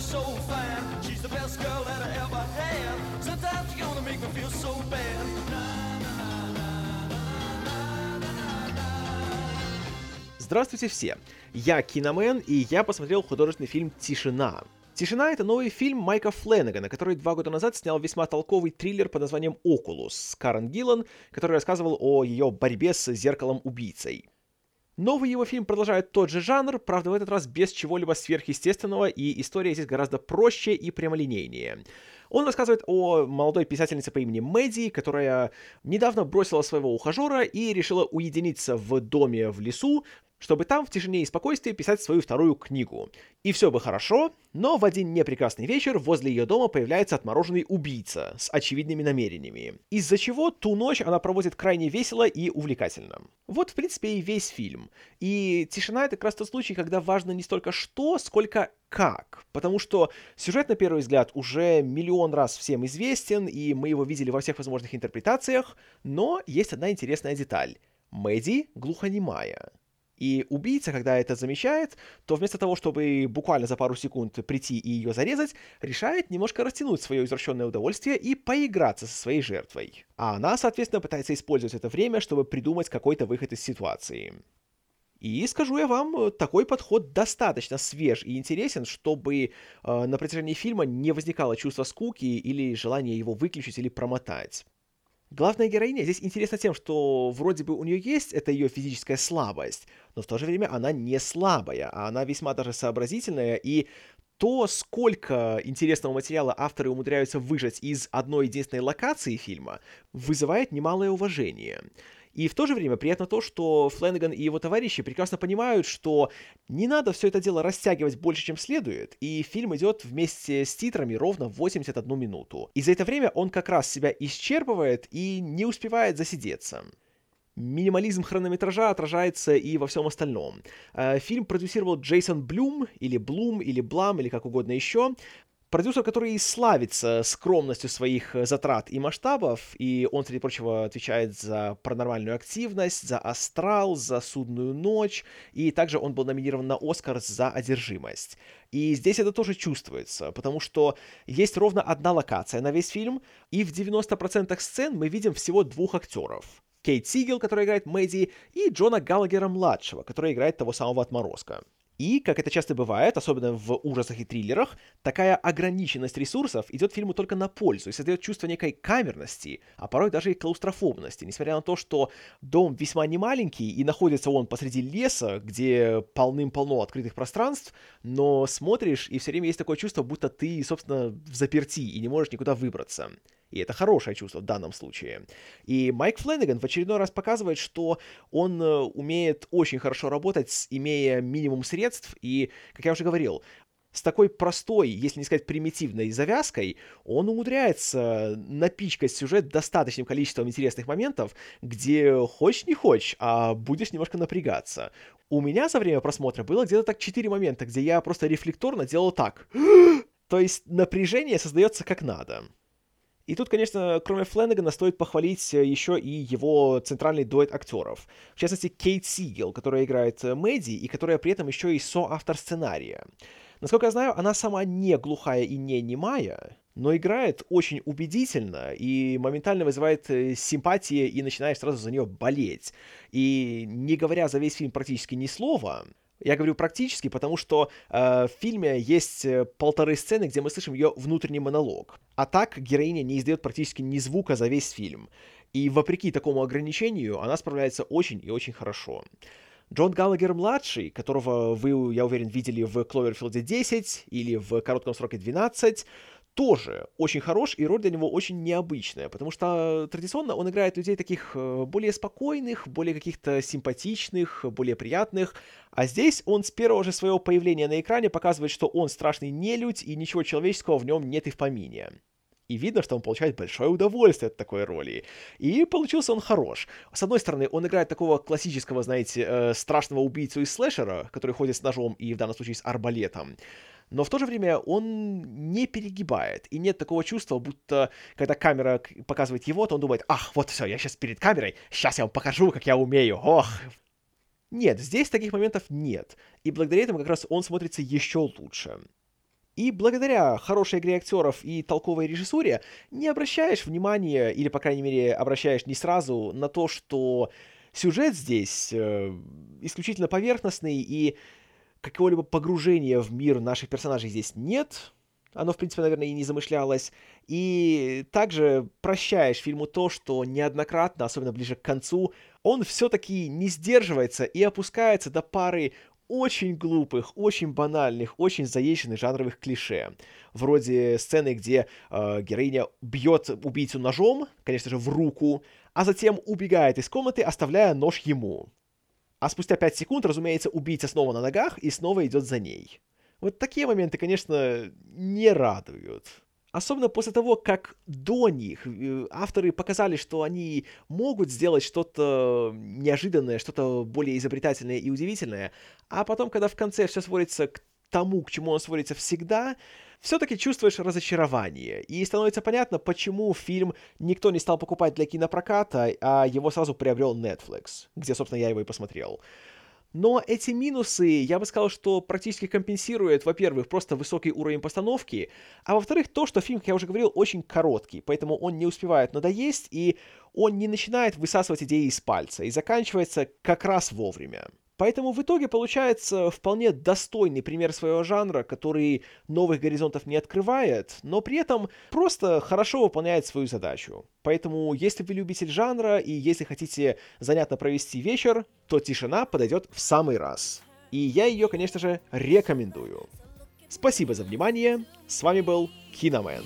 so fine. She's the best girl that I ever had. Sometimes you're gonna make me feel so bad. Здравствуйте все! Я Киномен, и я посмотрел художественный фильм «Тишина». «Тишина» — это новый фильм Майка Фленнегана, который два года назад снял весьма толковый триллер под названием «Окулус» с Карен Гиллан, который рассказывал о ее борьбе с зеркалом-убийцей. Новый его фильм продолжает тот же жанр, правда в этот раз без чего-либо сверхъестественного, и история здесь гораздо проще и прямолинейнее. Он рассказывает о молодой писательнице по имени Мэдди, которая недавно бросила своего ухажера и решила уединиться в доме в лесу, чтобы там в тишине и спокойствии писать свою вторую книгу. И все бы хорошо, но в один непрекрасный вечер возле ее дома появляется отмороженный убийца с очевидными намерениями, из-за чего ту ночь она проводит крайне весело и увлекательно. Вот, в принципе, и весь фильм. И «Тишина» — это как раз тот случай, когда важно не столько что, сколько как. Потому что сюжет, на первый взгляд, уже миллион раз всем известен, и мы его видели во всех возможных интерпретациях, но есть одна интересная деталь. Мэдди глухонемая. И убийца, когда это замечает, то вместо того, чтобы буквально за пару секунд прийти и ее зарезать, решает немножко растянуть свое извращенное удовольствие и поиграться со своей жертвой. А она, соответственно, пытается использовать это время, чтобы придумать какой-то выход из ситуации. И скажу я вам, такой подход достаточно свеж и интересен, чтобы э, на протяжении фильма не возникало чувства скуки или желания его выключить или промотать. Главная героиня здесь интересна тем, что вроде бы у нее есть эта ее физическая слабость, но в то же время она не слабая, а она весьма даже сообразительная, и то, сколько интересного материала авторы умудряются выжать из одной единственной локации фильма, вызывает немалое уважение. И в то же время приятно то, что Фленнеган и его товарищи прекрасно понимают, что не надо все это дело растягивать больше, чем следует, и фильм идет вместе с титрами ровно 81 минуту. И за это время он как раз себя исчерпывает и не успевает засидеться. Минимализм хронометража отражается и во всем остальном. Э, фильм продюсировал Джейсон Блюм, или Блум, или Блам, или как угодно еще. Продюсер, который славится скромностью своих э, затрат и масштабов, и он, среди прочего, отвечает за паранормальную активность, за астрал, за судную ночь, и также он был номинирован на Оскар за одержимость. И здесь это тоже чувствуется, потому что есть ровно одна локация на весь фильм, и в 90% сцен мы видим всего двух актеров. Кейт Сигел, которая играет Мэдди, и Джона Галлагера-младшего, который играет того самого отморозка. И, как это часто бывает, особенно в ужасах и триллерах, такая ограниченность ресурсов идет фильму только на пользу и создает чувство некой камерности, а порой даже и клаустрофобности, несмотря на то, что дом весьма немаленький и находится он посреди леса, где полным-полно открытых пространств, но смотришь, и все время есть такое чувство, будто ты, собственно, в заперти и не можешь никуда выбраться. И это хорошее чувство в данном случае. И Майк Фленнеган в очередной раз показывает, что он э, умеет очень хорошо работать, имея минимум средств. И, как я уже говорил, с такой простой, если не сказать примитивной завязкой, он умудряется напичкать сюжет достаточным количеством интересных моментов, где хочешь не хочешь, а будешь немножко напрягаться. У меня за время просмотра было где-то так 4 момента, где я просто рефлекторно делал так. То есть напряжение создается как надо. И тут, конечно, кроме Фленнегана, стоит похвалить э, еще и его центральный дуэт актеров. В частности, Кейт Сигел, которая играет э, Мэдди и которая при этом еще и соавтор сценария. Насколько я знаю, она сама не глухая и не немая, но играет очень убедительно и моментально вызывает э, симпатии и начинаешь сразу за нее болеть. И не говоря за весь фильм практически ни слова, я говорю практически, потому что э, в фильме есть э, полторы сцены, где мы слышим ее внутренний монолог. А так героиня не издает практически ни звука за весь фильм. И вопреки такому ограничению, она справляется очень и очень хорошо. Джон Галлагер-младший, которого вы, я уверен, видели в Кловерфилде 10 или в коротком сроке 12, тоже очень хорош, и роль для него очень необычная, потому что традиционно он играет людей таких э, более спокойных, более каких-то симпатичных, более приятных, а здесь он с первого же своего появления на экране показывает, что он страшный нелюдь, и ничего человеческого в нем нет и в помине. И видно, что он получает большое удовольствие от такой роли. И получился он хорош. С одной стороны, он играет такого классического, знаете, э, страшного убийцу из слэшера, который ходит с ножом и в данном случае с арбалетом но в то же время он не перегибает, и нет такого чувства, будто когда камера показывает его, то он думает, ах, вот все, я сейчас перед камерой, сейчас я вам покажу, как я умею, ох. Нет, здесь таких моментов нет, и благодаря этому как раз он смотрится еще лучше. И благодаря хорошей игре актеров и толковой режиссуре не обращаешь внимания, или, по крайней мере, обращаешь не сразу на то, что сюжет здесь э, исключительно поверхностный, и какого-либо погружения в мир наших персонажей здесь нет. Оно, в принципе, наверное, и не замышлялось. И также прощаешь фильму то, что неоднократно, особенно ближе к концу, он все-таки не сдерживается и опускается до пары очень глупых, очень банальных, очень заезженных жанровых клише. Вроде сцены, где э, героиня бьет убийцу ножом, конечно же, в руку, а затем убегает из комнаты, оставляя нож ему. А спустя 5 секунд, разумеется, убийца снова на ногах и снова идет за ней. Вот такие моменты, конечно, не радуют. Особенно после того, как до них э, авторы показали, что они могут сделать что-то неожиданное, что-то более изобретательное и удивительное, а потом, когда в конце все сводится к тому, к чему он сводится всегда, все-таки чувствуешь разочарование. И становится понятно, почему фильм никто не стал покупать для кинопроката, а его сразу приобрел Netflix, где, собственно, я его и посмотрел. Но эти минусы, я бы сказал, что практически компенсируют, во-первых, просто высокий уровень постановки, а во-вторых, то, что фильм, как я уже говорил, очень короткий, поэтому он не успевает надоесть, и он не начинает высасывать идеи из пальца, и заканчивается как раз вовремя. Поэтому в итоге получается вполне достойный пример своего жанра, который новых горизонтов не открывает, но при этом просто хорошо выполняет свою задачу. Поэтому, если вы любитель жанра и если хотите занятно провести вечер, то «Тишина» подойдет в самый раз. И я ее, конечно же, рекомендую. Спасибо за внимание. С вами был Киномен.